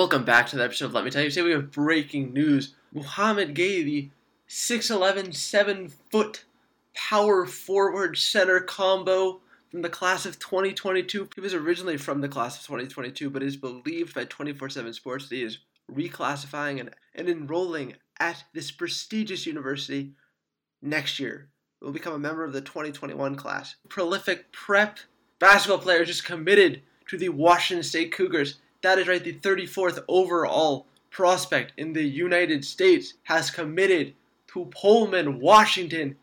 Welcome back to the episode. Let me tell you, today we have breaking news. Mouhamed Gueye, the 6'11, 7 foot power forward center combo from the class of 2022. He was originally from the class of 2022, but is believed by 24 7 Sports that he is reclassifying and, and enrolling at this prestigious university next year. Will become a member of the 2021 class. Prolific prep basketball player just committed to the Washington State Cougars. That is right, the 34th overall prospect in the United States has committed to Pullman, Washington.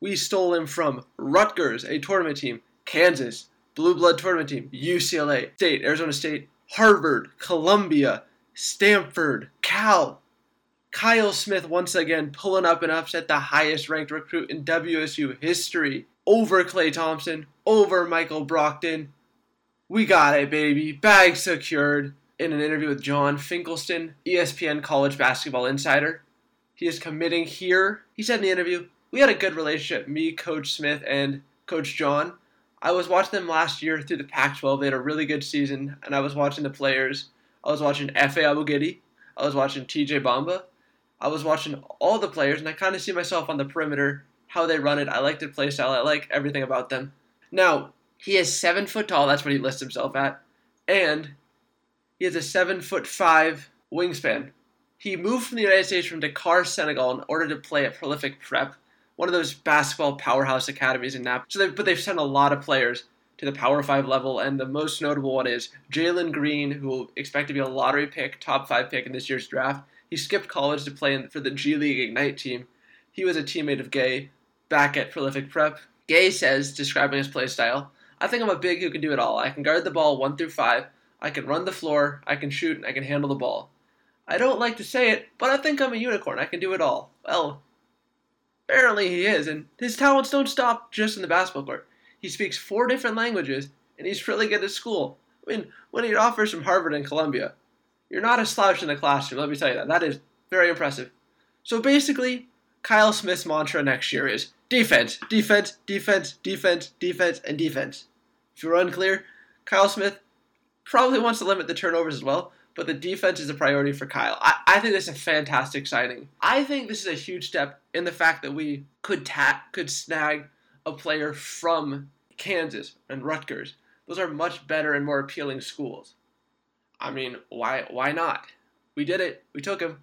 We stole him from Rutgers, a tournament team, Kansas, Blue Blood tournament team, UCLA, State, Arizona State, Harvard, Columbia, Stanford, Cal. Kyle Smith once again pulling up and upset the highest ranked recruit in WSU history over Klay Thompson, over Michael Brockton. We got it, baby. Bag secured. In an interview with John Finkelstein, ESPN College Basketball Insider, he is committing here. He said in the interview, We had a good relationship, me, Coach Smith, and Coach John. I was watching them last year through the Pac 12. They had a really good season, and I was watching the players. I was watching Efe Abogidi. I was watching TJ Bamba. I was watching all the players, and I kind of see myself on the perimeter, how they run it. I like their play style. I like everything about them. Now, he is seven foot tall. That's what he lists himself at, and he has a seven foot five wingspan. He moved from the United States from Dakar, Senegal, in order to play at Prolific Prep, one of those basketball powerhouse academies in Napa. So, they, but they've sent a lot of players to the Power Five level, and the most notable one is Jalen Green, who will expect to be a lottery pick, top five pick in this year's draft. He skipped college to play in, for the G League Ignite team. He was a teammate of Gueye back at Prolific Prep. Gueye says, describing his play style, I think I'm a big who can do it all. I can guard the ball one through five. I can run the floor. I can shoot. And I can handle the ball. I don't like to say it, but I think I'm a unicorn. I can do it all. Well, apparently he is, and his talents don't stop just in the basketball court. He speaks four different languages, and he's really good at school. I mean, when he offers from Harvard and Columbia, you're not a slouch in the classroom, let me tell you that. That is very impressive. So basically, Kyle Smith's mantra next year is defense, defense, defense, defense, defense, and defense. If you're unclear, Kyle Smith probably wants to limit the turnovers as well, but the defense is a priority for Kyle. I, I think this is a fantastic signing. I think this is a huge step in the fact that we could tap, could snag a player from Kansas and Rutgers. Those are much better and more appealing schools. I mean, why why not? We did it. We took him.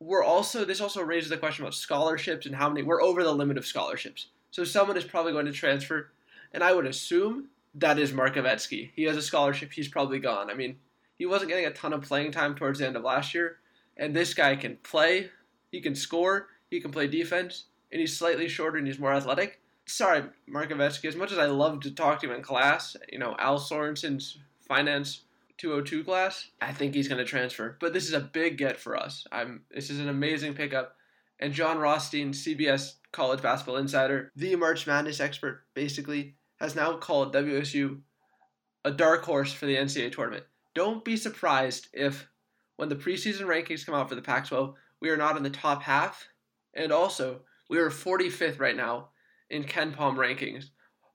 We're also this also raises the question about scholarships and how many we're over the limit of scholarships. So someone is probably going to transfer, and I would assume that is Markovetskyy. He has a scholarship. He's probably gone. I mean, he wasn't getting a ton of playing time towards the end of last year, and this guy can play. He can score. He can play defense, and he's slightly shorter and he's more athletic. Sorry, Markovetskyy. As much as I love to talk to him in class, you know, Al Sorensen's finance 202 class, I think he's going to transfer. But this is a big get for us. I'm. This is an amazing pickup. And Jon Rothstein, CBS College Basketball Insider, the March Madness expert, basically has now called WSU a dark horse for the NCAA tournament. Don't be surprised if, when the preseason rankings come out for the Pac 12, we are not in the top half. And also, we are 45th right now in KenPom rankings.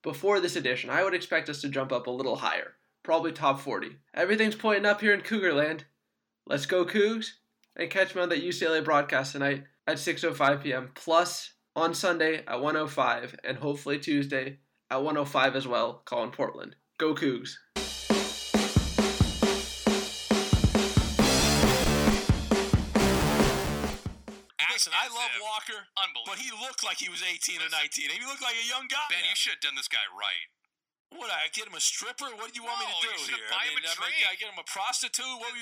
Before this edition, I would expect us to jump up a little higher, probably top 40. Everything's pointing up here in Cougarland. Let's go Cougs! And catch me on that UCLA broadcast tonight at 6.05 p.m. Plus on Sunday at 105 and hopefully Tuesday at 105 as well, calling Portland. Go Cougs! Listen, I love. Walker, but he looked like he was 18 or 19. He looked like a young guy. Ben, you should have done this guy right. What, I get him a stripper? What do you want me to do you here? buy I him mean, a I, mean. I get him a prostitute? What were you